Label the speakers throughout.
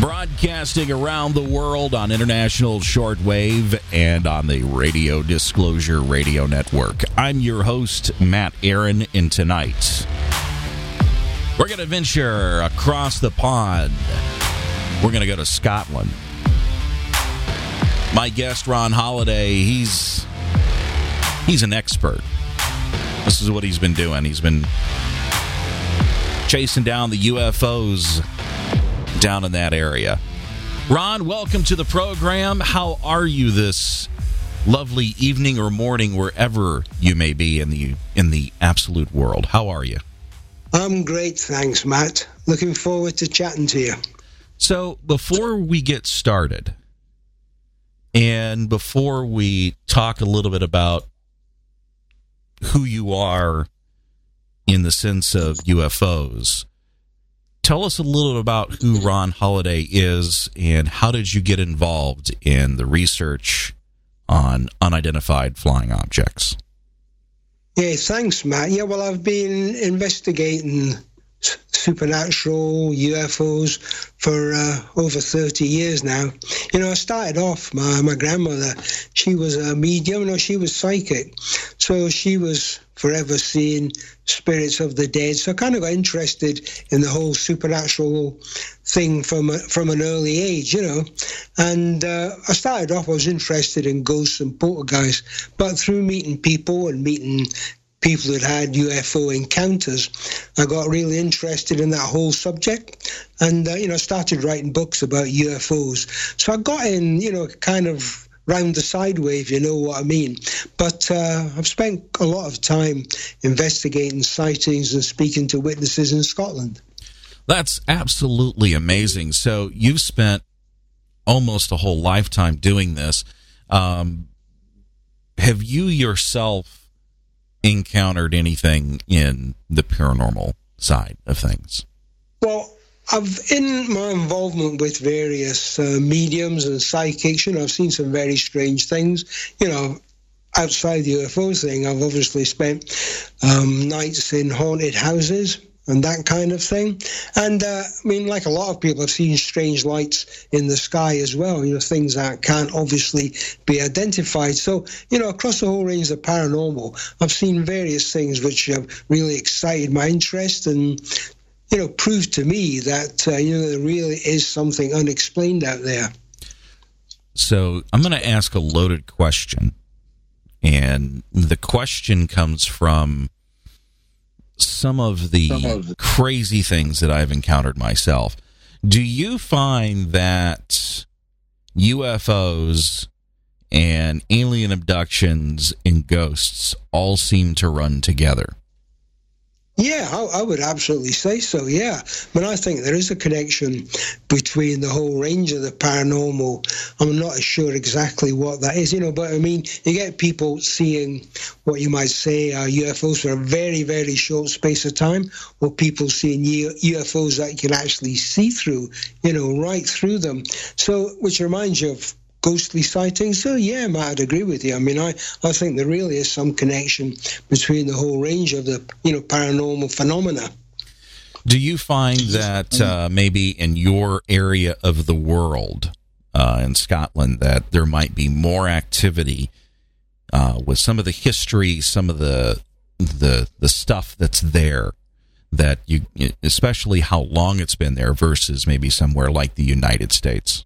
Speaker 1: Broadcasting around the world on international shortwave and on the Radio Disclosure Radio Network. I'm your host, Matt Aaron, and tonight we're going to venture across the pond. We're going to go to Scotland. My guest, Ron Halliday, he's he's an expert. This is what he's been doing. He's been chasing down the UFOs down in that area. Ron, welcome to the program. How are you this lovely evening or morning wherever you may be in the in the absolute world? How are you?
Speaker 2: I'm great, thanks, Matt. Looking forward to chatting to you.
Speaker 1: So, before we get started and before we talk a little bit about who you are in the sense of UFOs, tell us a little about who Ron Halliday is and how did you get involved in the research on unidentified flying objects?
Speaker 2: Yeah, thanks, Matt. Yeah, well, I've been investigating supernatural UFOs for uh, over 30 years now. You know, I started off, my, my grandmother, she was a medium, no, she was psychic. So she was forever seeing spirits of the dead. So I kind of got interested in the whole supernatural thing from a, from an early age, you know. And uh, I started off, I was interested in ghosts and poltergeists, but through meeting people and meeting people that had UFO encounters, I got really interested in that whole subject, and uh, you know, started writing books about UFOs. So I got in, you know, kind of round the sideway, if you know what I mean. But uh, I've spent a lot of time investigating sightings and speaking to witnesses in Scotland.
Speaker 1: That's absolutely amazing. So you've spent almost a whole lifetime doing this. Um, have you yourself encountered anything in the paranormal side of things?
Speaker 2: Well, I've in my involvement with various uh, mediums and psychics, you know, I've seen some very strange things. You know, outside the UFO thing, I've obviously spent um, nights in haunted houses and that kind of thing. And uh, I mean, like a lot of people, I've seen strange lights in the sky as well. You know, things that can't obviously be identified. So, you know, across the whole range of paranormal, I've seen various things which have really excited my interest and. You know, proved to me that uh, you know there really is something unexplained out there.
Speaker 1: So I'm going to ask a loaded question, and the question comes from some of the, some of the crazy things that I've encountered myself. Do you find that UFOs and alien abductions and ghosts all seem to run together?
Speaker 2: Yeah, I, I, would absolutely say so. Yeah, but I think there is a connection between the whole range of the paranormal. I'm not sure exactly what that is, you know, but I mean, you get people seeing what you might say are UFOs for a very, very short space of time, or people seeing UFOs that you can actually see through, you know, right through them. So, which reminds you of ghostly sightings. So yeah, Matt, I'd agree with you. I mean, I, I think there really is some connection between the whole range of the you know paranormal phenomena.
Speaker 1: Do you find that uh, maybe in your area of the world, uh, in Scotland, that there might be more activity uh, with some of the history, some of the the the stuff that's there? That you, especially how long it's been there versus maybe somewhere like the United States.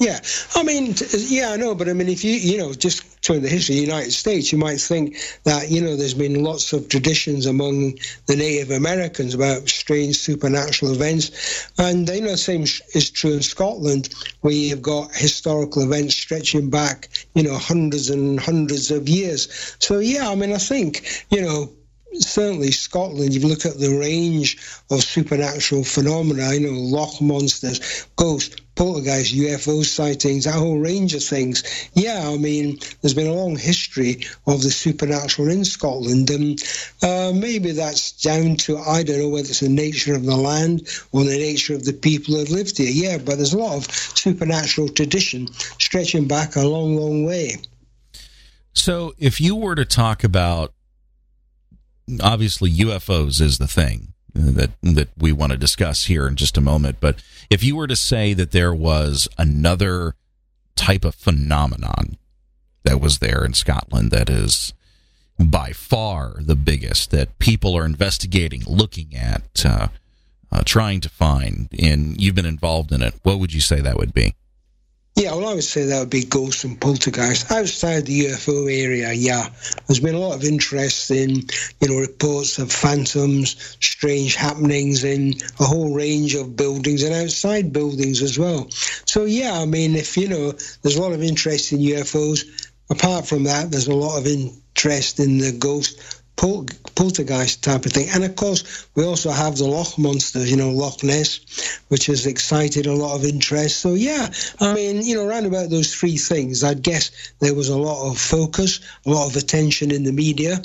Speaker 2: Yeah, I mean, yeah, I know, but I mean, if you, you know, just turn the history of the United States, you might think that, you know, there's been lots of traditions among the Native Americans about strange supernatural events. And, you know, the same is true in Scotland, where you've got historical events stretching back, you know, hundreds and hundreds of years. So, yeah, I mean, I think, you know, certainly Scotland, you look at the range of supernatural phenomena, you know, loch monsters, ghosts, poltergeists, UFO sightings, that whole range of things. Yeah, I mean, there's been a long history of the supernatural in Scotland, and uh, maybe that's down to, I don't know whether it's the nature of the land or the nature of the people that lived here. Yeah, but there's a lot of supernatural tradition stretching back a long, long way.
Speaker 1: So, if you were to talk about obviously UFOs is the thing that that we want to discuss here in just a moment. But if you were to say that there was another type of phenomenon that was there in Scotland that is by far the biggest that people are investigating, looking at, uh, uh, trying to find, and you've been involved in it, what would you say that would be?
Speaker 2: Yeah, well, I would say that would be ghosts and poltergeists. Outside the UFO area, yeah, there's been a lot of interest in, you know, reports of phantoms, strange happenings in a whole range of buildings and outside buildings as well. So, yeah, I mean, if, you know, there's a lot of interest in UFOs. Apart from that, there's a lot of interest in the ghost pol- poltergeist type of thing. And of course, we also have the Loch monsters, you know, Loch Ness, which has excited a lot of interest. So, yeah, I mean, you know, around about those three things, I'd guess there was a lot of focus, a lot of attention in the media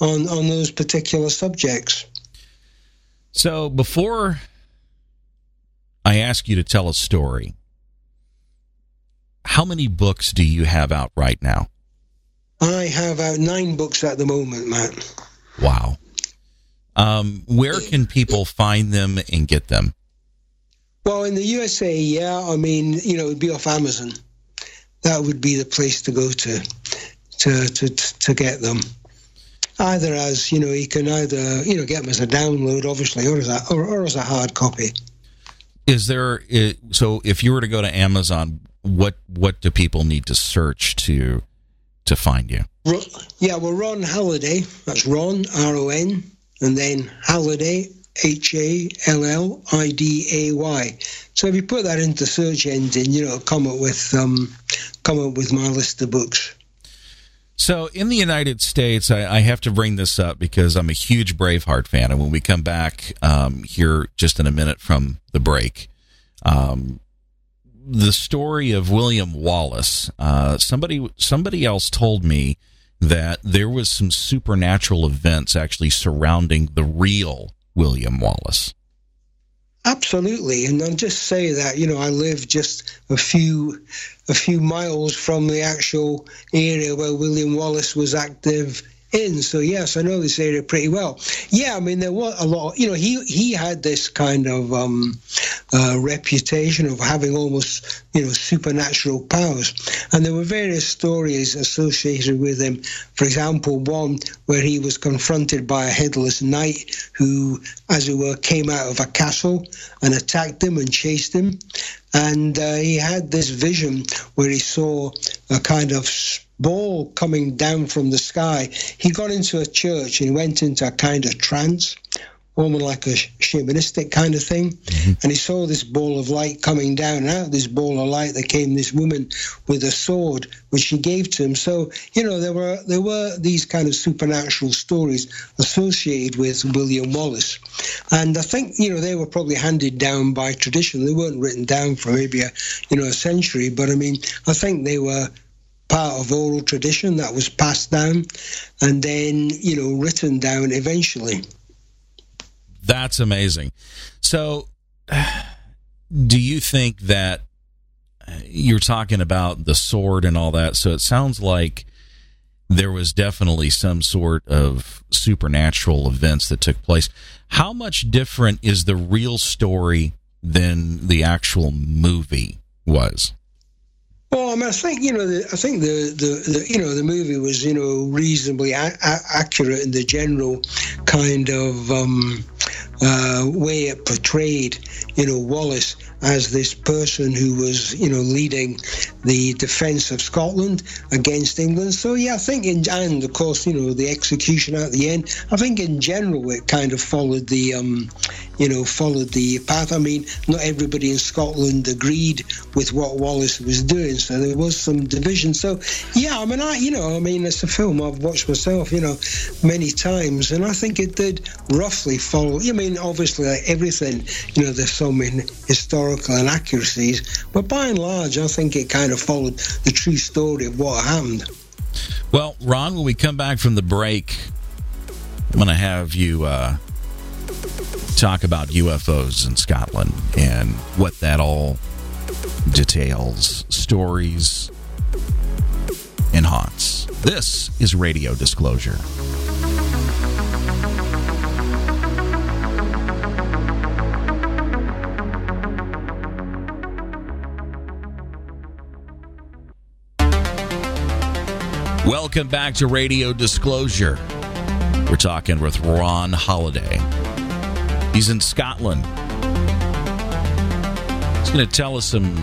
Speaker 2: on, on those particular subjects.
Speaker 1: So, before I ask you to tell a story, how many books do you have out right now?
Speaker 2: I have out nine books at the moment, Matt.
Speaker 1: Wow. Um, where can people find them and get them?
Speaker 2: Well, in the USA, yeah. I mean, you know, it'd be off Amazon. That would be the place to go to to to to get them. Either as you know, you can either you know get them as a download, obviously, or as a or, or as a hard copy.
Speaker 1: Is there so if you were to go to Amazon, what what do people need to search to to find you?
Speaker 2: Yeah, well, Ron Halliday. That's Ron R O N, and then Halliday H A L L I D A Y. So if you put that into search engine, you know, come up with um, come up with my list of books.
Speaker 1: So in the United States, I, I, have to bring this up because I'm a huge Braveheart fan, and when we come back um, here just in a minute from the break, um, the story of William Wallace. Uh, somebody somebody else told me that there was some supernatural events actually surrounding the real William Wallace.
Speaker 2: Absolutely, and I'll just say that you know I live just a few a few miles from the actual area where William Wallace was active in. So yes, I know this area pretty well. Yeah, I mean there were a lot. You know, he he had this kind of um, uh, reputation of having almost you know supernatural powers, and there were various stories associated with him. For example, one where he was confronted by a headless knight who, as it were, came out of a castle and attacked him and chased him, and uh, he had this vision where he saw a kind of ball coming down from the sky. He got into a church and he went into a kind of trance, almost like a shamanistic kind of thing. Mm-hmm. And he saw this ball of light coming down. And out of this ball of light, there came this woman with a sword, which she gave to him. So, you know, there were there were these kind of supernatural stories associated with William Wallace. And I think, you know, they were probably handed down by tradition. They weren't written down for maybe a, you know, a century. But I mean, I think they were part of oral tradition that was passed down and then, you know, written down eventually.
Speaker 1: That's amazing. So, do you think that uh, you're talking about the sword and all that? So it sounds like there was definitely some sort of supernatural events that took place. How much different is the real story than the actual movie was?
Speaker 2: Well, I mean, I think you know, the, I think the, the, the, you know the movie was you know reasonably a- a- accurate in the general kind of um, uh, way it portrayed you know Wallace as this person who was, you know, leading the defence of Scotland against England. So yeah, I think in and of course, you know, the execution at the end. I think in general it kind of followed the, um, you know, followed the path. I mean, not everybody in Scotland agreed with what Wallace was doing, so there was some division. So yeah, I mean, I, you know, I mean, it's a film I've watched myself, you know, many times, and I think it did roughly follow. I mean, obviously, like everything, you know, there's so many historical historical inaccuracies, but by and large, I think it kind of followed the true story of what happened.
Speaker 1: Well, Ron, when we come back from the break, I'm going to have you uh, talk about UFOs in Scotland and what that all details, stories, and haunts. This is Radio Disclosure. Welcome back to Radio Disclosure. We're talking with Ron Halliday. He's in Scotland. He's going to tell us some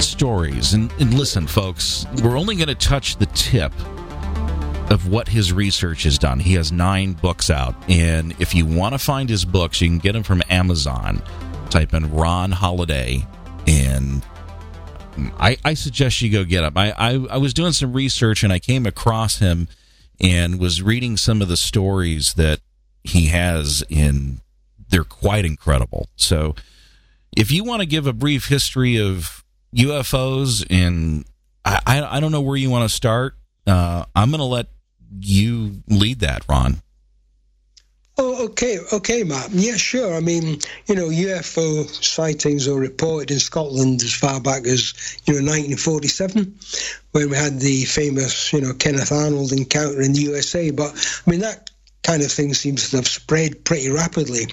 Speaker 1: stories. And, and listen, folks, we're only going to touch the tip of what his research has done. He has nine books out. And if you want to find his books, you can get them from Amazon. Type in Ron Halliday and I, I suggest you go get him. I, I, I was doing some research and I came across him and was reading some of the stories that he has in they're quite incredible. So if you want to give a brief history of UFOs and I, I, I don't know where you want to start, uh, I'm going to let you lead that, Ron.
Speaker 2: Oh, okay, okay, Matt. Yeah, sure. I mean, you know, UFO sightings are reported in Scotland as far back as, you know, 1947, when we had the famous, you know, Kenneth Arnold encounter in the USA. But, I mean, that kind of thing seems to have spread pretty rapidly.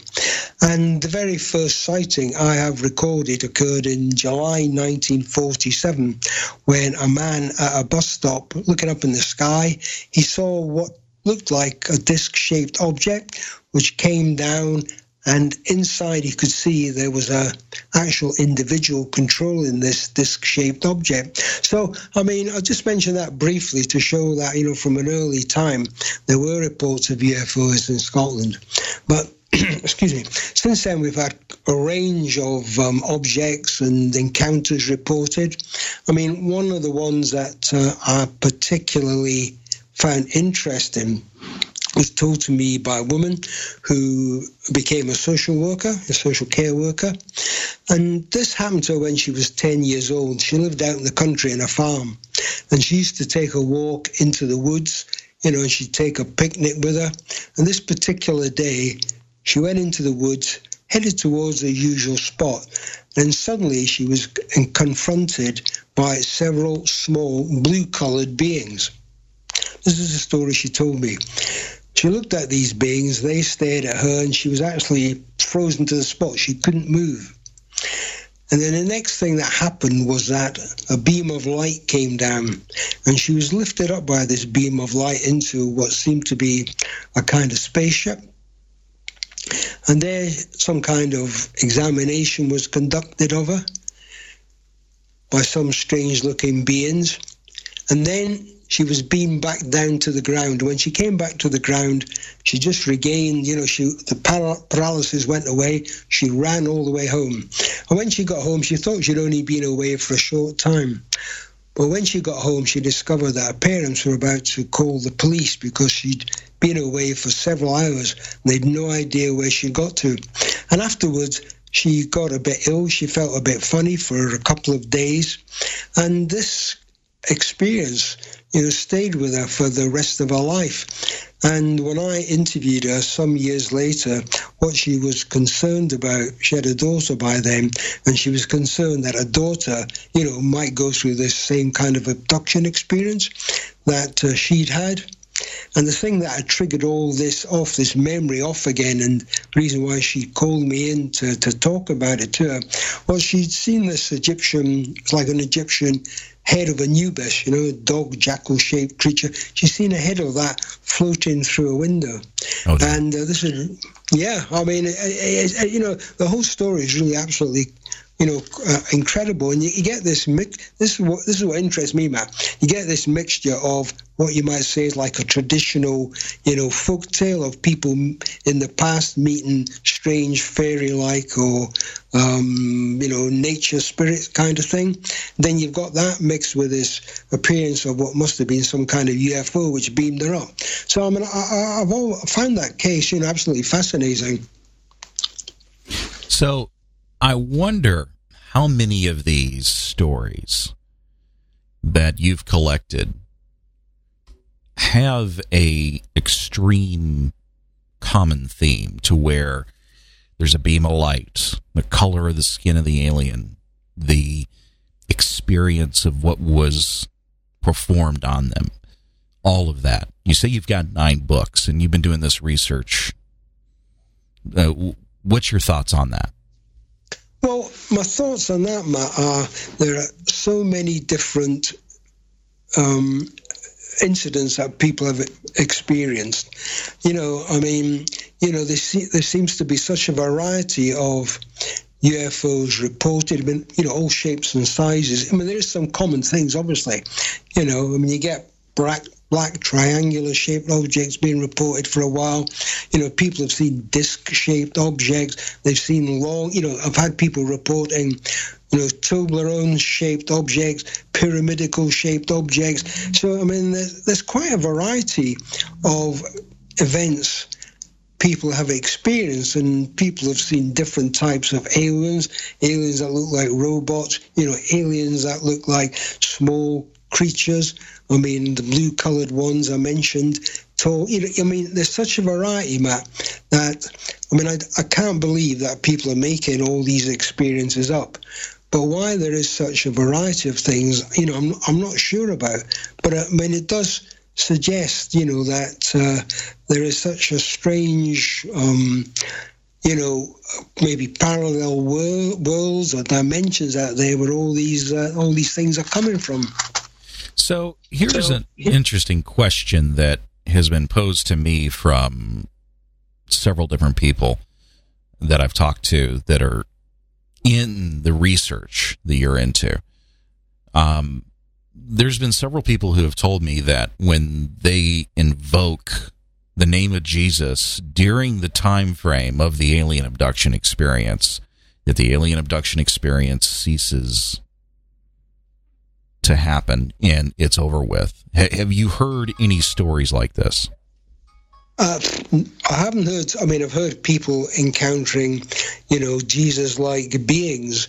Speaker 2: And the very first sighting I have recorded occurred in July 1947 when a man at a bus stop looking up in the sky, he saw what looked like a disc shaped object which came down and inside you could see there was a actual individual controlling this disc shaped object. So i mean i'll just mention that briefly to show that you know from an early time there were reports of ufos in scotland. But excuse me since then we've had a range of um, objects and encounters reported. I mean one of the ones that uh, i particularly found interesting was told to me by a woman who became a social worker, a social care worker. And this happened to her when she was 10 years old. She lived out in the country in a farm. And she used to take a walk into the woods, you know, and she'd take a picnic with her. And this particular day, she went into the woods, headed towards the usual spot. Then suddenly she was confronted by several small blue colored beings. This is a story she told me. She looked at these beings, they stared at her, and she was actually frozen to the spot. She couldn't move. And then the next thing that happened was that a beam of light came down, and she was lifted up by this beam of light into what seemed to be a kind of spaceship. And there, some kind of examination was conducted of her by some strange looking beings. And then she was beamed back down to the ground. When she came back to the ground, she just regained, you know, she the paralysis went away. She ran all the way home. And when she got home, she thought she'd only been away for a short time. But when she got home, she discovered that her parents were about to call the police because she'd been away for several hours they'd no idea where she got to. And afterwards, she got a bit ill. She felt a bit funny for a couple of days. And this experience you know, stayed with her for the rest of her life. And when I interviewed her some years later, what she was concerned about, she had a daughter by then, and she was concerned that her daughter, you know, might go through this same kind of abduction experience that uh, she'd had. And the thing that had triggered all this off, this memory off again, and the reason why she called me in to, to talk about it to her, was she'd seen this Egyptian, like an Egyptian head of Anubis, you know, a dog jackal shaped creature. She's seen a head of that floating through a window. Oh, and uh, this is, yeah, I mean, it, it, it, you know, the whole story is really absolutely you know, uh, incredible. And you, you, get this mix. This is what this is what interests me, Matt. You get this mixture of what you might say is like a traditional, you know, folk tale of people in the past meeting strange fairy-like or, um, you know, nature spirit kind of thing. Then you've got that mixed with this appearance of what must have been some kind of UFO which beamed her up. So I mean, I, have found that case, you know, absolutely fascinating.
Speaker 1: So I wonder how many of these stories that you've collected have a extreme common theme to where there's a beam of light, the color of the skin of the alien, the experience of what was performed on them, all of that. You say you've got nine books and you've been doing this research. Uh, what's your thoughts on that?
Speaker 2: Well, my thoughts on that, Matt, are there are so many different um, incidents that people have experienced. You know, I mean, you know, there, there seems to be such a variety of UFOs reported, I mean, you know, all shapes and sizes. I mean, there is some common things, obviously. You know, I mean, you get black, black triangular shaped objects being reported for a while. You know, people have seen disc shaped objects. They've seen long, you know, I've had people reporting, you know, Toblerone shaped objects, pyramidical shaped objects. So, I mean, there's, there's quite a variety of events people have experienced and people have seen different types of aliens aliens that look like robots you know aliens that look like small creatures. I mean the blue colored ones i mentioned. Tall you know i mean there's such a variety matt that i mean I, I can't believe that people are making all these experiences up. But why there is such a variety of things you know i'm, I'm not sure about. But i mean it does suggest, you know, that uh, there is such a strange, um, you know, maybe parallel wor- worlds or dimensions out there where all these uh, all these things are coming from.
Speaker 1: So here's so, an interesting question that has been posed to me from several different people that I've talked to that are in the research that you're into. Um, there's been several people who have told me that when they invoke the name of Jesus during the time frame of the alien abduction experience, that the alien abduction experience ceases to happen and it's over with. H- have you heard any stories like this?
Speaker 2: Uh, I haven't heard. I mean, I've heard people encountering, you know, Jesus-like beings,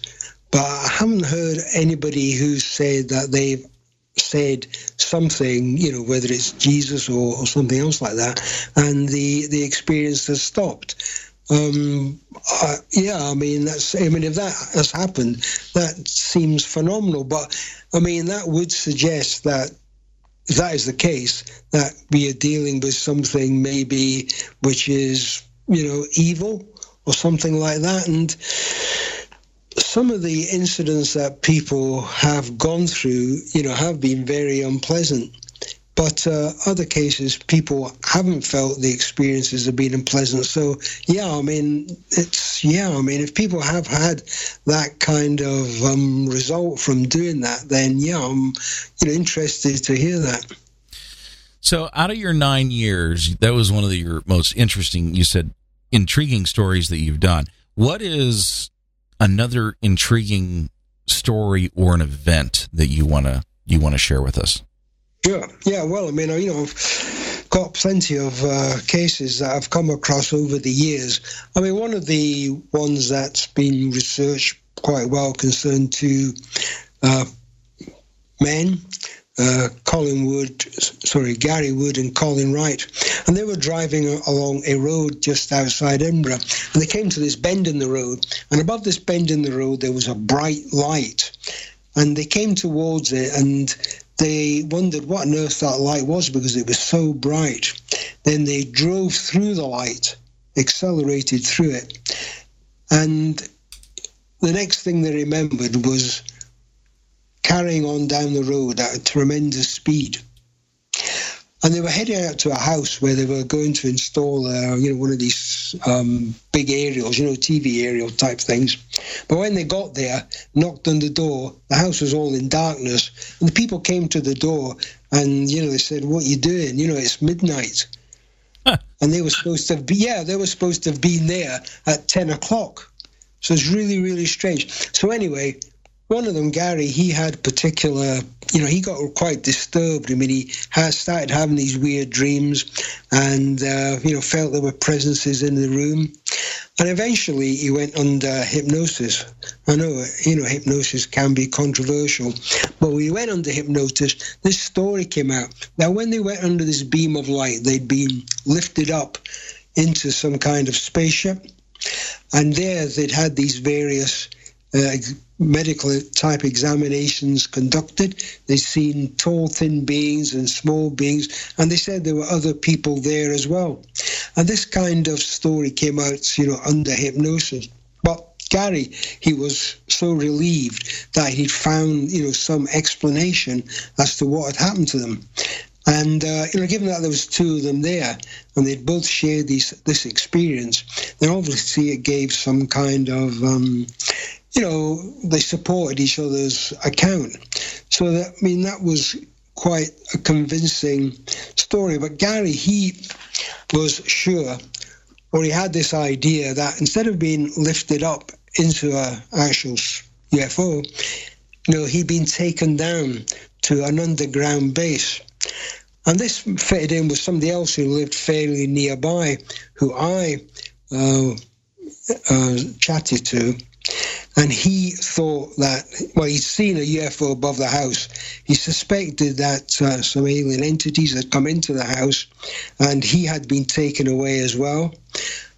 Speaker 2: but I haven't heard anybody who said that they've said something, you know, whether it's Jesus or, or something else like that, and the the experience has stopped. Um, uh, yeah, I mean that's. I mean, if that has happened, that seems phenomenal. But I mean, that would suggest that if that is the case, that we are dealing with something maybe which is you know evil or something like that, and some of the incidents that people have gone through, you know, have been very unpleasant. But uh, other cases, people haven't felt the experiences have been unpleasant. So, yeah, I mean, it's, yeah, I mean, if people have had that kind of um, result from doing that, then, yeah, I'm, you know, interested to hear that.
Speaker 1: So, out of your nine years, that was one of the, your most interesting, you said, intriguing stories that you've done. What is another intriguing story or an event that you want to you want to share with us?
Speaker 2: Sure. Yeah. Well, I mean, you know, I've got plenty of uh, cases that I've come across over the years. I mean, one of the ones that's been researched quite well concerned to uh, men uh, Colin Wood, sorry, Gary Wood and Colin Wright. And they were driving along a road just outside Edinburgh. And they came to this bend in the road. And above this bend in the road, there was a bright light. And they came towards it and they wondered what on earth that light was because it was so bright. Then they drove through the light, accelerated through it. And the next thing they remembered was carrying on down the road at a tremendous speed. And they were heading out to a house where they were going to install, uh, you know, one of these um, big aerials, you know, TV aerial type things. But when they got there, knocked on the door, the house was all in darkness, and the people came to the door, and you know, they said, "What are you doing? You know, it's midnight." Huh. And they were supposed to be, yeah, they were supposed to have been there at ten o'clock. So it's really, really strange. So anyway, one of them, Gary, he had particular, you know, he got quite disturbed. I mean, he has started having these weird dreams and, uh, you know, felt there were presences in the room. And eventually he went under hypnosis. I know, you know, hypnosis can be controversial, but he went under hypnosis, this story came out. Now, when they went under this beam of light, they'd been lifted up into some kind of spaceship. And there they'd had these various uh, medical type examinations conducted. They've seen tall, thin beings and small beings, and they said there were other people there as well. And this kind of story came out, you know, under hypnosis. But Gary, he was so relieved that he'd found, you know, some explanation as to what had happened to them. And uh, you know, given that there was two of them there, and they'd both shared these, this experience, then obviously it gave some kind of, um, you know, they supported each other's account. So that I mean, that was quite a convincing story. But Gary, he was sure, or he had this idea that instead of being lifted up into an actual UFO, you know, he'd been taken down to an underground base. And this fitted in with somebody else who lived fairly nearby, who I uh, uh, chatted to. And he thought that, well, he'd seen a UFO above the house. He suspected that uh, some alien entities had come into the house and he had been taken away as well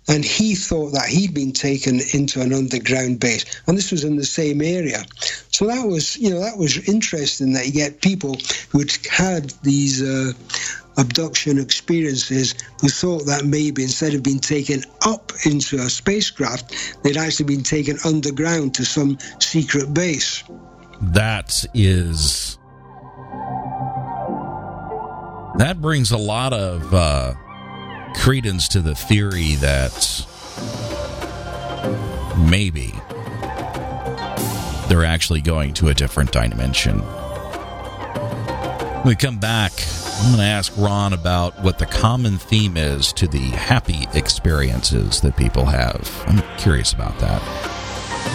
Speaker 2: and he thought that he'd been taken into an underground base, and this was in the same area. So that was, you know, that was interesting that you get people who had these uh, abduction experiences who thought that maybe instead of being taken up into a spacecraft, they'd actually been taken underground to some secret base.
Speaker 1: That is. That brings a lot of uh, credence to the theory that maybe they're actually going to a different dimension. We come back, I'm going to ask Ron about what the common theme is to the happy experiences that people have. I'm curious about that.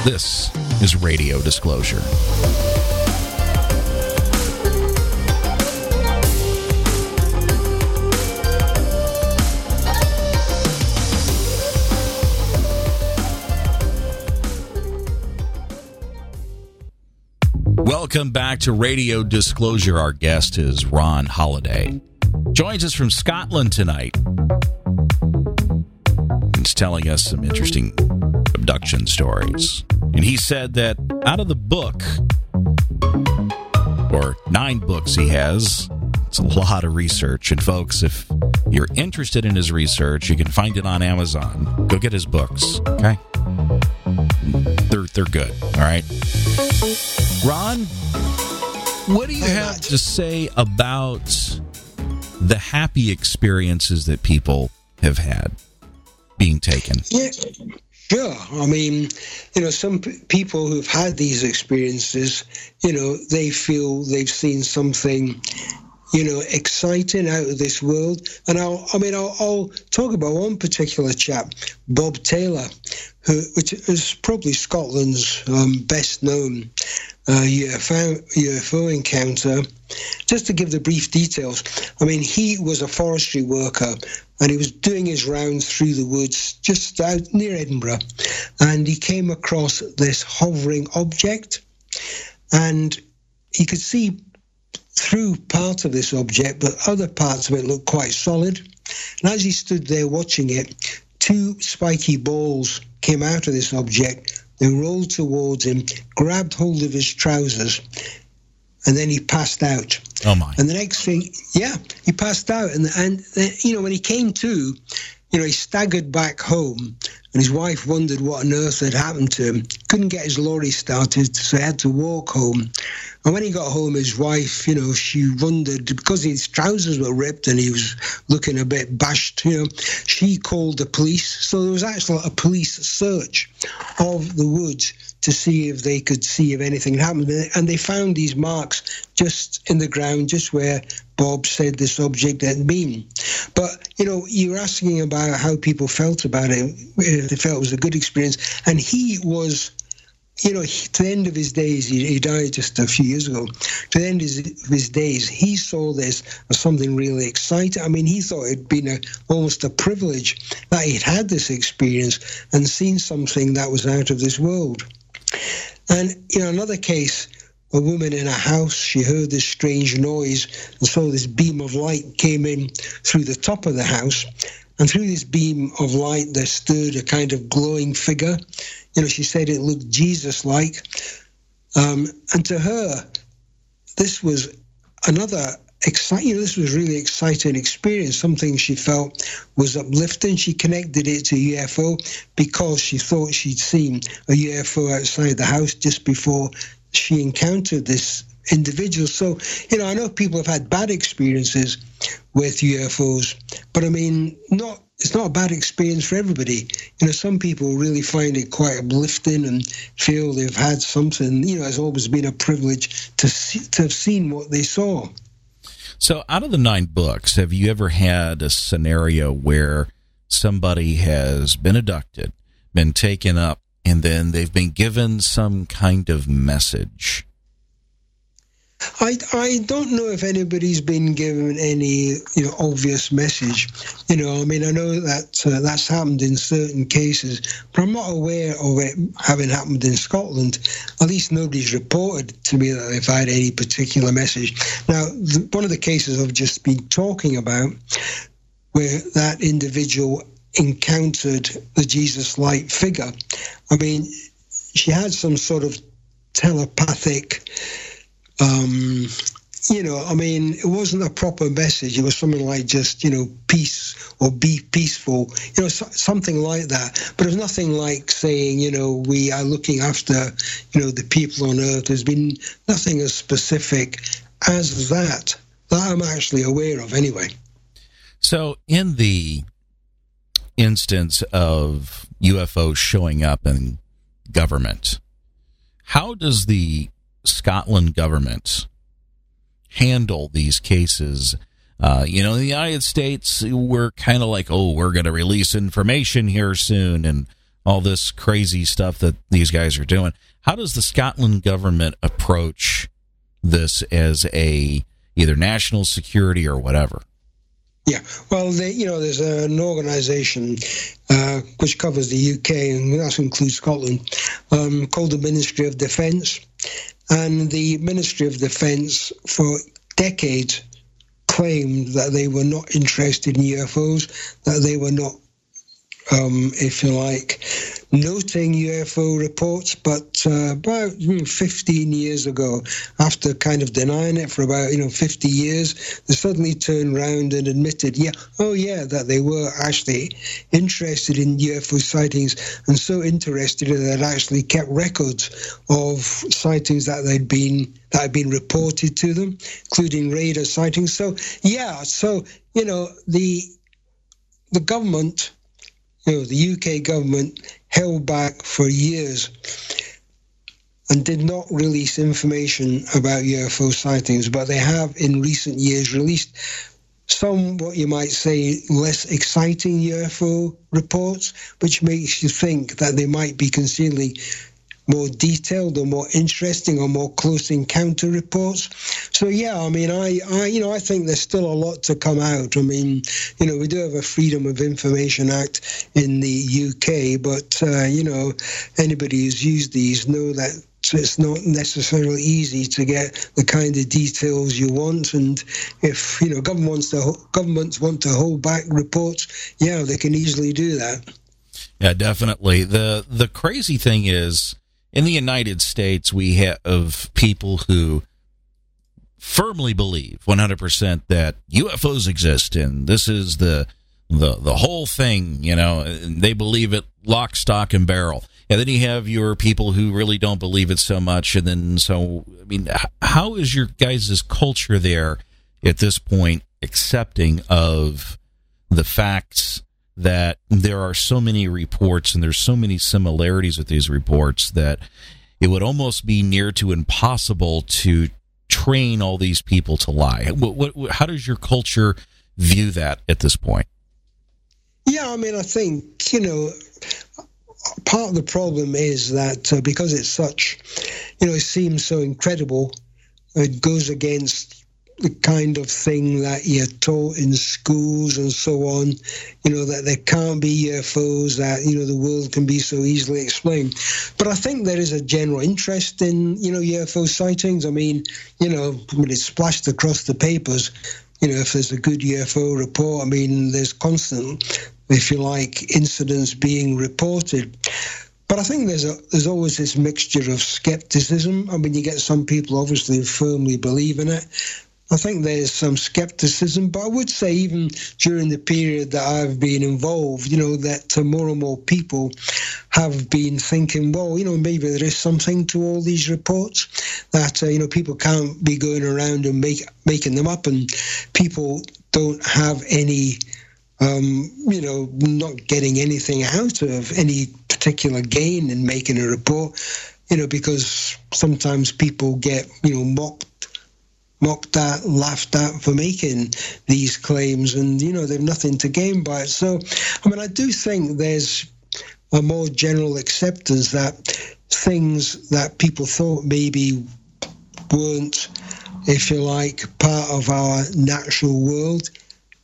Speaker 1: This is Radio Disclosure. Welcome back to Radio Disclosure. Our guest is Ron Halliday. Joins us from Scotland tonight. He's telling us some interesting abduction stories. And he said that out of the book, or nine books he has, it's a lot of research. And folks, if you're interested in his research, you can find it on Amazon. Go get his books, okay? They're, good, all right? Ron, what do you have to say about the happy experiences that people have had being taken?
Speaker 2: Yeah, sure. I mean, you know, some p- people who've had these experiences, you know, they feel they've seen something you know, exciting out of this world. And I'll, I mean, I'll, I'll, talk about one particular chap, Bob Taylor, who, which is probably Scotland's um, best known uh, UFO, UFO encounter. Just to give the brief details, I mean, he was a forestry worker and he was doing his rounds through the woods just out near Edinburgh. And he came across this hovering object and he could see through part of this object, but other parts of it looked quite solid. And as he stood there watching it, two spiky balls came out of this object they rolled towards him, grabbed hold of his trousers, and then he passed out.
Speaker 1: Oh my!
Speaker 2: And the next thing, yeah, he passed out, and and you know when he came to, you know, he staggered back home, and his wife wondered what on earth had happened to him. Couldn't get his lorry started, so he had to walk home. And when he got home, his wife, you know, she wondered because his trousers were ripped and he was looking a bit bashed, you know, she called the police. So there was actually a police search of the woods to see if they could see if anything had happened. And they found these marks just in the ground, just where Bob said this object had been. But, you know, you're asking about how people felt about it, if they felt it was a good experience. And he was you know, he, to the end of his days, he, he, died just a few years ago. To the end of his, of his, days, he saw this as something really exciting. I mean, he thought it'd been a, almost a privilege that he'd had this experience and seen something that was out of this world. And, you know, another case, a woman in a house, she heard this strange noise and saw this beam of light came in through the top of the house. And through this beam of light, there stood a kind of glowing figure you know, she said it looked Jesus like. Um, and to her, this was another exciting. This was really exciting experience. Something she felt was uplifting. She connected it to UFO because she thought she'd seen a UFO outside the house just before she encountered this individual. So, you know, I know people have had bad experiences with UFOs, but I mean, not it's not a bad experience for everybody. You know, some people really find it quite uplifting and feel they've had something. You know, it's always been a privilege to see, to have seen what they saw.
Speaker 1: So, out of the nine books, have you ever had a scenario where somebody has been abducted, been taken up, and then they've been given some kind of message?
Speaker 2: I, I don't know if anybody's been given any you know obvious message. You know, I mean, I know that uh, that's happened in certain cases, but I'm not aware of it having happened in Scotland. At least nobody's reported to me that they've had any particular message. Now, one of the cases I've just been talking about, where that individual encountered the Jesus light figure, I mean, she had some sort of telepathic um, you know, I mean, it wasn't a proper message. It was something like just, you know, peace or be peaceful, you know, so, something like that. But it was nothing like saying, you know, we are looking after, you know, the people on earth. There's been nothing as specific as that that I'm actually aware of anyway.
Speaker 1: So, in the instance of UFOs showing up in government, how does the Scotland government handle these cases. Uh, you know, in the United States, we're kind of like, oh, we're going to release information here soon and all this crazy stuff that these guys are doing. How does the Scotland government approach this as a either national security or whatever?
Speaker 2: Yeah, well, they, you know, there's an organisation uh, which covers the UK and that includes Scotland um, called the Ministry of Defence, and the Ministry of Defence for decades claimed that they were not interested in UFOs, that they were not um, if you like, noting UFO reports. But uh, about hmm, 15 years ago, after kind of denying it for about you know 50 years, they suddenly turned around and admitted, yeah, oh yeah, that they were actually interested in UFO sightings, and so interested that they'd actually kept records of sightings that they'd been that had been reported to them, including radar sightings. So yeah, so you know the the government you know, the UK government held back for years and did not release information about UFO sightings, but they have in recent years released some, what you might say, less exciting UFO reports, which makes you think that they might be concealing more detailed or more interesting or more close encounter reports. So yeah, I mean, I, I, you know, I think there's still a lot to come out. I mean, you know, we do have a Freedom of Information Act in the UK, but uh, you know, anybody who's used these know that it's not necessarily easy to get the kind of details you want. And if you know governments to, governments want to hold back reports, yeah, they can easily do that.
Speaker 1: Yeah, definitely. the The crazy thing is, in the United States, we have people who firmly believe 100% that UFOs exist and this is the the the whole thing, you know, they believe it lock stock and barrel. And then you have your people who really don't believe it so much and then so I mean how is your guys' culture there at this point accepting of the facts that there are so many reports and there's so many similarities with these reports that it would almost be near to impossible to train all these people to lie. What, what, how does your culture view that at this point?
Speaker 2: Yeah, I mean, I think, you know, part of the problem is that uh, because it's such, you know, it seems so incredible, it goes against the kind of thing that you're taught in schools and so on, you know, that there can't be UFOs, that, you know, the world can be so easily explained. But I think there is a general interest in, you know, UFO sightings. I mean, you know, when it's splashed across the papers, you know, if there's a good UFO report, I mean, there's constant, if you like, incidents being reported. But I think there's a, there's always this mixture of skepticism. I mean, you get some people obviously firmly believe in it, I think there's some skepticism, but I would say even during the period that I've been involved, you know, that more and more people have been thinking, well, you know, maybe there is something to all these reports that uh, you know people can't be going around and make making them up, and people don't have any. Um, you know, not getting anything out of any particular gain in making a report, you know, because sometimes people get, you know, mocked mocked at, laughed at for making these claims, and you know they've nothing to gain by it. So, I mean, I do think there's a more general acceptance that things that people thought maybe weren't, if you like, part of our natural world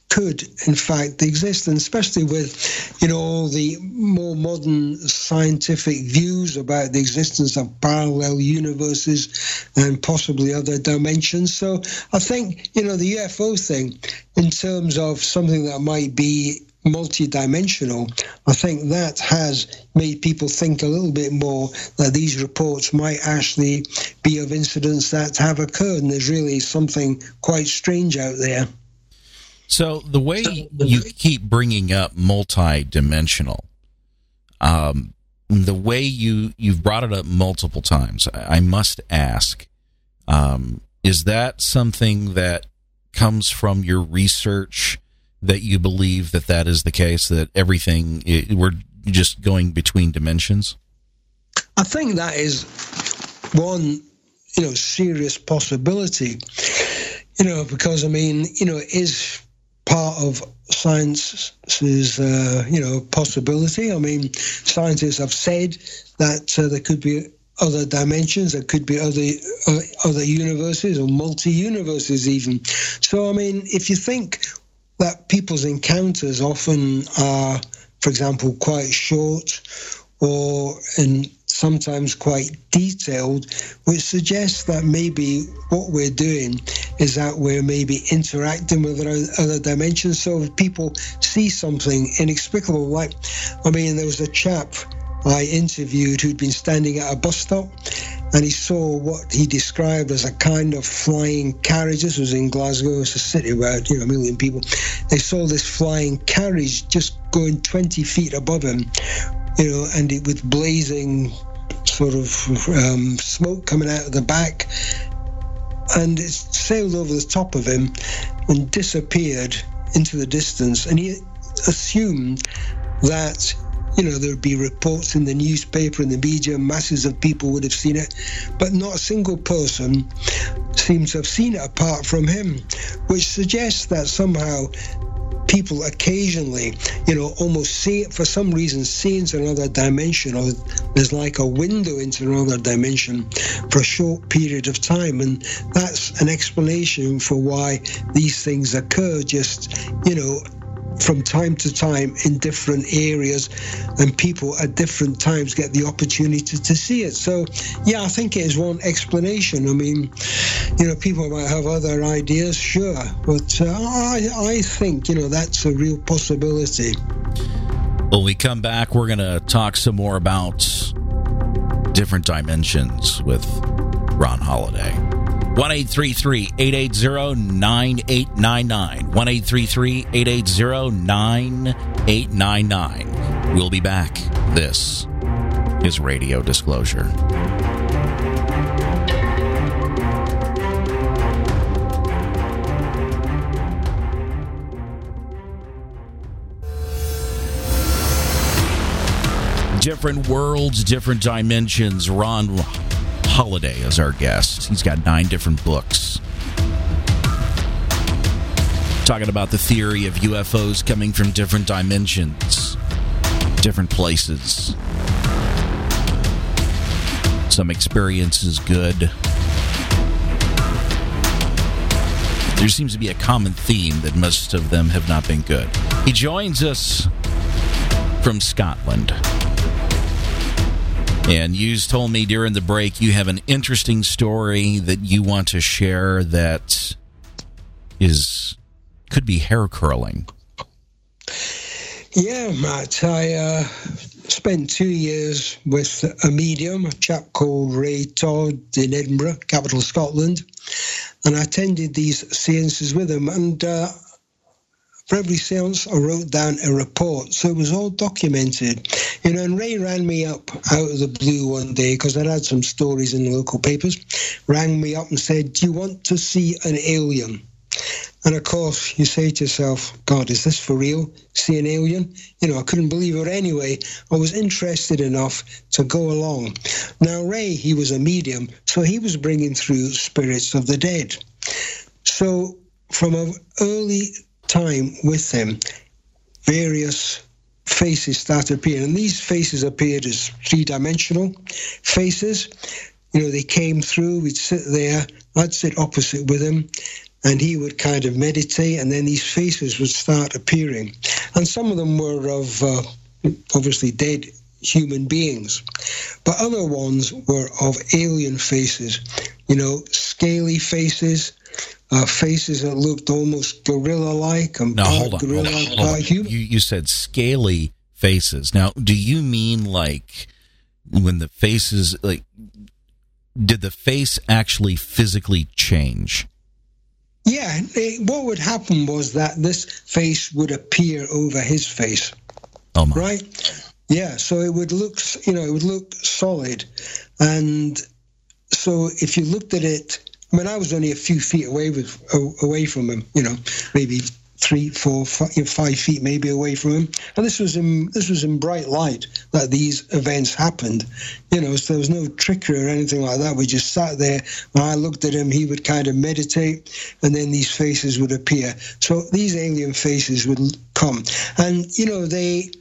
Speaker 2: could in fact exist, and especially with you know all the more modern scientific views about the existence of parallel universes and possibly other dimensions. So I think you know the UFO thing, in terms of something that might be multi-dimensional, I think that has made people think a little bit more that these reports might actually be of incidents that have occurred, and there's really something quite strange out there.
Speaker 1: So the way you keep bringing up multi-dimensional, um, the way you you've brought it up multiple times, I must ask: um, Is that something that comes from your research that you believe that that is the case? That everything we're just going between dimensions?
Speaker 2: I think that is one, you know, serious possibility. You know, because I mean, you know, is part of science's uh, you know possibility. I mean, scientists have said that uh, there could be other dimensions, there could be other uh, other universes or multi universes even. So I mean, if you think that people's encounters often are, for example, quite short or in sometimes quite detailed, which suggests that maybe what we're doing is that we're maybe interacting with other dimensions. So if people see something inexplicable, like, I mean, there was a chap I interviewed who'd been standing at a bus stop and he saw what he described as a kind of flying carriage. This was in Glasgow, it's a city about you know a million people. They saw this flying carriage just going 20 feet above him, you know, and it with blazing sort of um, smoke coming out of the back, and it sailed over the top of him and disappeared into the distance. And he assumed that you know, there'd be reports in the newspaper and the media, masses of people would have seen it, but not a single person seems to have seen it apart from him, which suggests that somehow people occasionally, you know, almost see it for some reason, see into another dimension, or there's like a window into another dimension for a short period of time. And that's an explanation for why these things occur just, you know, from time to time in different areas, and people at different times get the opportunity to see it. So, yeah, I think it is one explanation. I mean, you know, people might have other ideas, sure, but uh, I, I think, you know, that's a real possibility.
Speaker 1: When we come back, we're going to talk some more about different dimensions with Ron Halliday. 1 880 9899. 1 880 9899. We'll be back. This is Radio Disclosure. Different worlds, different dimensions. Ron Halliday as our guest. He's got nine different books. Talking about the theory of UFOs coming from different dimensions, different places. Some experiences good. There seems to be a common theme that most of them have not been good. He joins us from Scotland. And you told me during the break you have an interesting story that you want to share that is could be hair curling.
Speaker 2: Yeah, Matt. I uh, spent two years with a medium, a chap called Ray Todd in Edinburgh, capital Scotland. and I attended these seances with him. And uh, for every seance, I wrote down a report, so it was all documented. You know, and Ray rang me up out of the blue one day because I'd had some stories in the local papers. Rang me up and said, "Do you want to see an alien?" And of course, you say to yourself, God, is this for real? See an alien? You know, I couldn't believe it anyway. I was interested enough to go along. Now, Ray, he was a medium, so he was bringing through spirits of the dead. So, from an early time with him, various faces started appearing. And these faces appeared as three dimensional faces. You know, they came through, we'd sit there, I'd sit opposite with him, and he would kind of meditate, and then these faces would start appearing. And some of them were of uh, obviously dead human beings, but other ones were of alien faces, you know, scaly faces. Uh, faces that looked almost gorilla-like and
Speaker 1: now, uh, hold on, gorilla hold uh, on, hold on. You, you said scaly faces. Now, do you mean like when the faces like did the face actually physically change?
Speaker 2: Yeah, it, eh, what would happen was that this face would appear over his face.
Speaker 1: Oh my.
Speaker 2: Right? Yeah, so it would look, you know, it would look solid. And so if you looked at it, I mean, I was only a few feet away with away from him, you know, maybe three, four, five, five feet maybe away from him. And this was in this was in bright light that these events happened. You know, so there was no trickery or anything like that. We just sat there. When I looked at him, he would kind of meditate, and then these faces would appear. So these alien faces would come, and you know, they.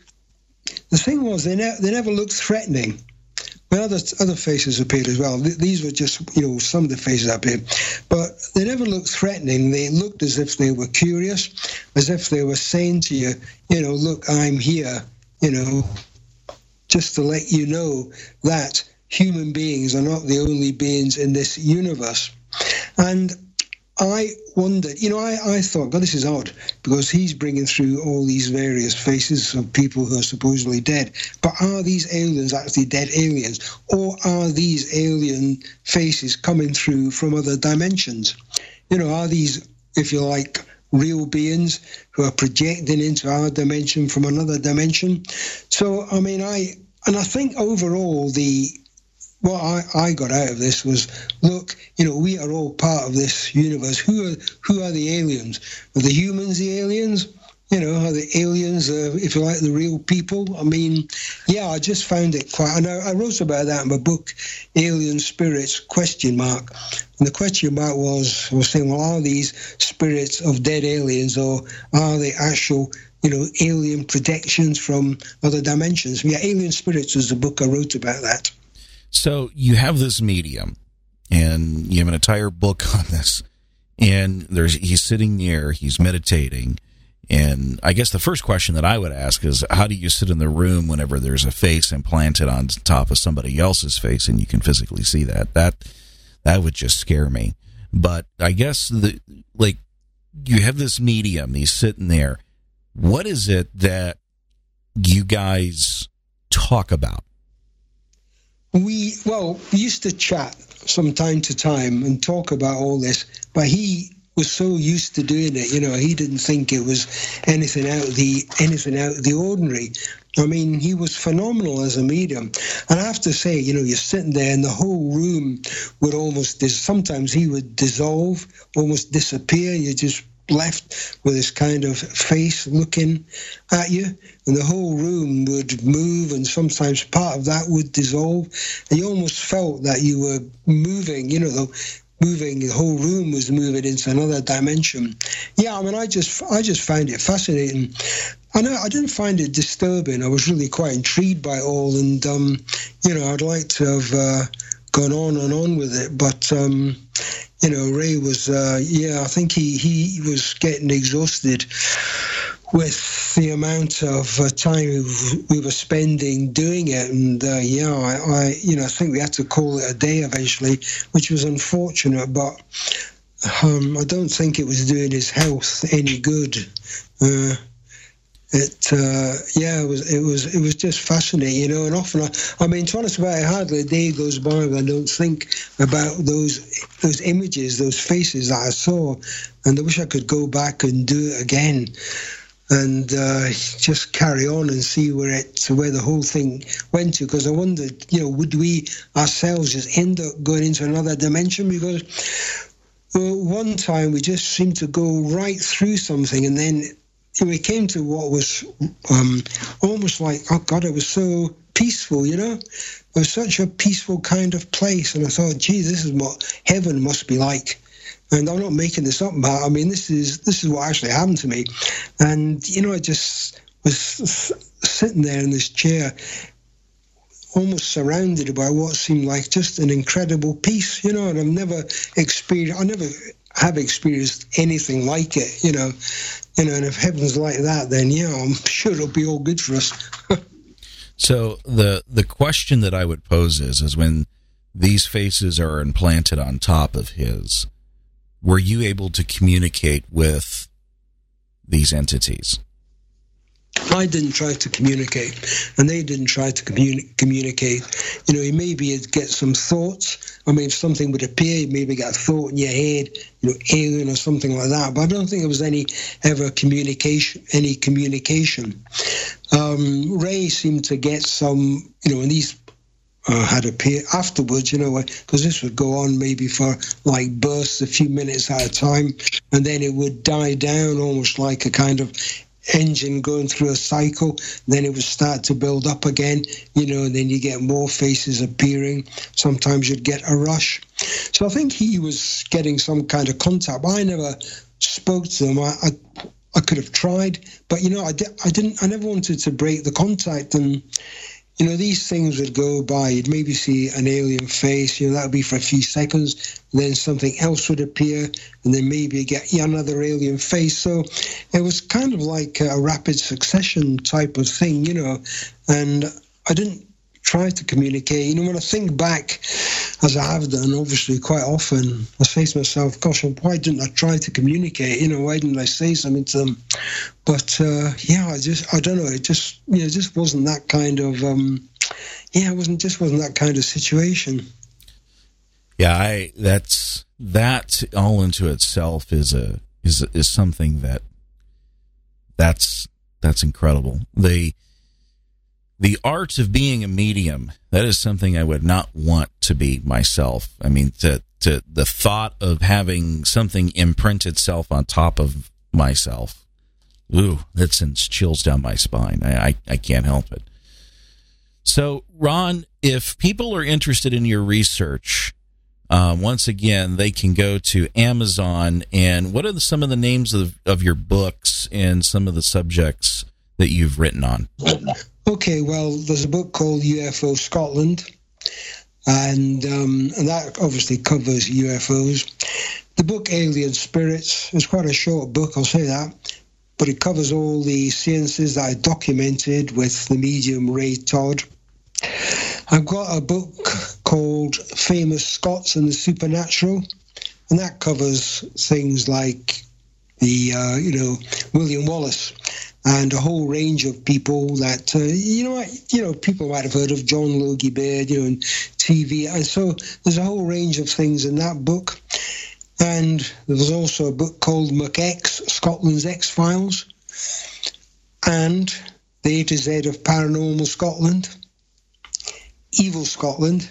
Speaker 2: The thing was, they, ne- they never looked threatening. But other other faces appeared as well. These were just you know some of the faces appeared, but they never looked threatening. They looked as if they were curious, as if they were saying to you, you know, look, I'm here, you know, just to let you know that human beings are not the only beings in this universe. And I wondered, you know, I, I thought, God, this is odd because he's bringing through all these various faces of people who are supposedly dead. But are these aliens actually dead aliens? Or are these alien faces coming through from other dimensions? You know, are these, if you like, real beings who are projecting into our dimension from another dimension? So, I mean, I, and I think overall the what I, I got out of this was look, you know, we are all part of this universe. Who are who are the aliens? Are the humans the aliens? You know, are the aliens, uh, if you like, the real people? I mean, yeah, I just found it quite. And I, I wrote about that in my book, Alien Spirits? Question mark. And the question mark was, was saying, well, are these spirits of dead aliens, or are they actual you know, alien projections from other dimensions. Yeah, Alien Spirits was the book I wrote about that.
Speaker 1: So you have this medium, and you have an entire book on this, and there's he's sitting there, he's meditating, and I guess the first question that I would ask is, how do you sit in the room whenever there's a face implanted on top of somebody else's face, and you can physically see that? That that would just scare me. But I guess the like you have this medium, he's sitting there. What is it that you guys talk about?
Speaker 2: We well we used to chat from time to time and talk about all this but he was so used to doing it you know he didn't think it was anything out of the anything out of the ordinary I mean, he was phenomenal as a medium. And I have to say, you know, you're sitting there and the whole room would almost, sometimes he would dissolve, almost disappear. You just left with this kind of face looking at you, and the whole room would move, and sometimes part of that would dissolve, and you almost felt that you were moving, you know, the moving the whole room was moving into another dimension. Yeah i mean i just i just found it fascinating. I know I didn't find it disturbing. I was really quite intrigued by it all, and um, you know, I'd like to have uh, gone on and on with it, but um, you know, Ray was, uh, yeah, I think he, he was getting exhausted with the amount of uh, time we were spending doing it. And uh, yeah, I, I, you know, I think we had to call it a day eventually, which was unfortunate, but um, I don't think it was doing his health any good. Uh, it uh, yeah it was it was it was just fascinating you know and often I, I mean to honest about it hardly a day goes by when I don't think about those those images those faces that I saw and I wish I could go back and do it again and uh, just carry on and see where it where the whole thing went to because I wondered you know would we ourselves just end up going into another dimension? Because well, one time we just seemed to go right through something and then we came to what was um, almost like, oh God, it was so peaceful, you know? It was such a peaceful kind of place. And I thought, gee, this is what heaven must be like. And I'm not making this up, but I mean, this is this is what actually happened to me. And you know, I just was sitting there in this chair, almost surrounded by what seemed like just an incredible peace, you know. And I've never experienced, I never have experienced anything like it, you know. You know, and if heaven's like that, then yeah, I'm sure it'll be all good for us.
Speaker 1: so the the question that I would pose is, is when these faces are implanted on top of his, were you able to communicate with these entities?
Speaker 2: I didn't try to communicate, and they didn't try to communi- communicate. You know, maybe get some thoughts. I mean, if something would appear, you maybe get a thought in your head, you know, alien or something like that. But I don't think there was any ever communication. Any communication. Um, Ray seemed to get some, you know, and these uh, had appeared afterwards, you know, because this would go on maybe for like bursts, a few minutes at a time, and then it would die down almost like a kind of engine going through a cycle. Then it would start to build up again, you know, and then you get more faces appearing. Sometimes you'd get a rush. So I think he was getting some kind of contact. I never spoke to them. I, I, I could have tried, but you know, I, di- I didn't. I never wanted to break the contact and you know, these things would go by. You'd maybe see an alien face, you know, that would be for a few seconds. Then something else would appear, and then maybe you get another alien face. So it was kind of like a rapid succession type of thing, you know. And I didn't try to communicate. You know, when I think back, as I have done, obviously quite often, I say to myself, "Gosh, why didn't I try to communicate? You know, why didn't I say something to them?" But uh, yeah, I just, I don't know. It just, you know, just wasn't that kind of, um, yeah, it wasn't just wasn't that kind of situation.
Speaker 1: Yeah, I that's that all into itself is a is is something that that's that's incredible. They the art of being a medium that is something i would not want to be myself. I mean to, to the thought of having something imprint itself on top of myself. Ooh that sends chills down my spine. I, I, I can't help it. So ron if people are interested in your research um, once again they can go to amazon. And what are the, some of the names of, of your books and some of the subjects that you've written on
Speaker 2: Okay, well, there's a book called UFO Scotland, and, um, and that obviously covers UFOs. The book Alien Spirits is quite a short book, I'll say that, but it covers all the seances that I documented with the medium Ray Todd. I've got a book called Famous Scots and the Supernatural, and that covers things like the, uh, you know, William Wallace and a whole range of people that uh, you know you know people might have heard of John Logie Baird, you know, and TV, and so there's a whole range of things in that book. And there's also a book called McX, Scotland's X Files, and the A to Z of Paranormal Scotland, Evil Scotland,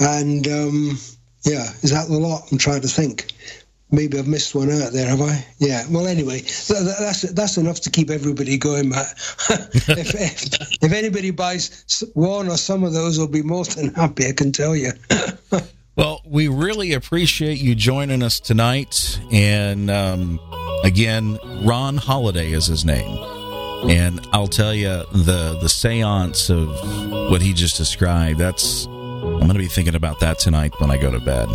Speaker 2: and um, yeah, is that the lot? I'm trying to think maybe I've missed one out there, have I? Yeah. Well, anyway, that's that's enough to keep everybody going, Matt. if, if, if anybody buys one or some of those, will be more than happy. I can tell you.
Speaker 1: well, we really appreciate you joining us tonight, and um, again, Ron Halliday is his name. And I'll tell you the the séance of what he just described. That's I'm going to be thinking about that tonight when I go to bed.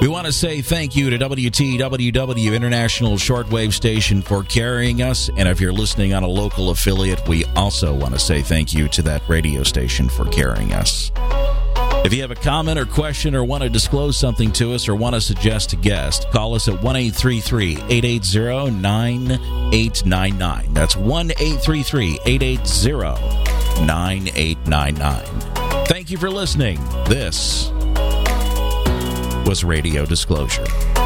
Speaker 1: We want to say thank you to WTWW International Shortwave Station for carrying us. And if you're listening on a local affiliate, we also want to say thank you to that radio station for carrying us. If you have a comment or question or want to disclose something to us or want to suggest a guest, call us at 1 880 9899. That's 1 880 9899. Thank you for listening. This was Radio Disclosure.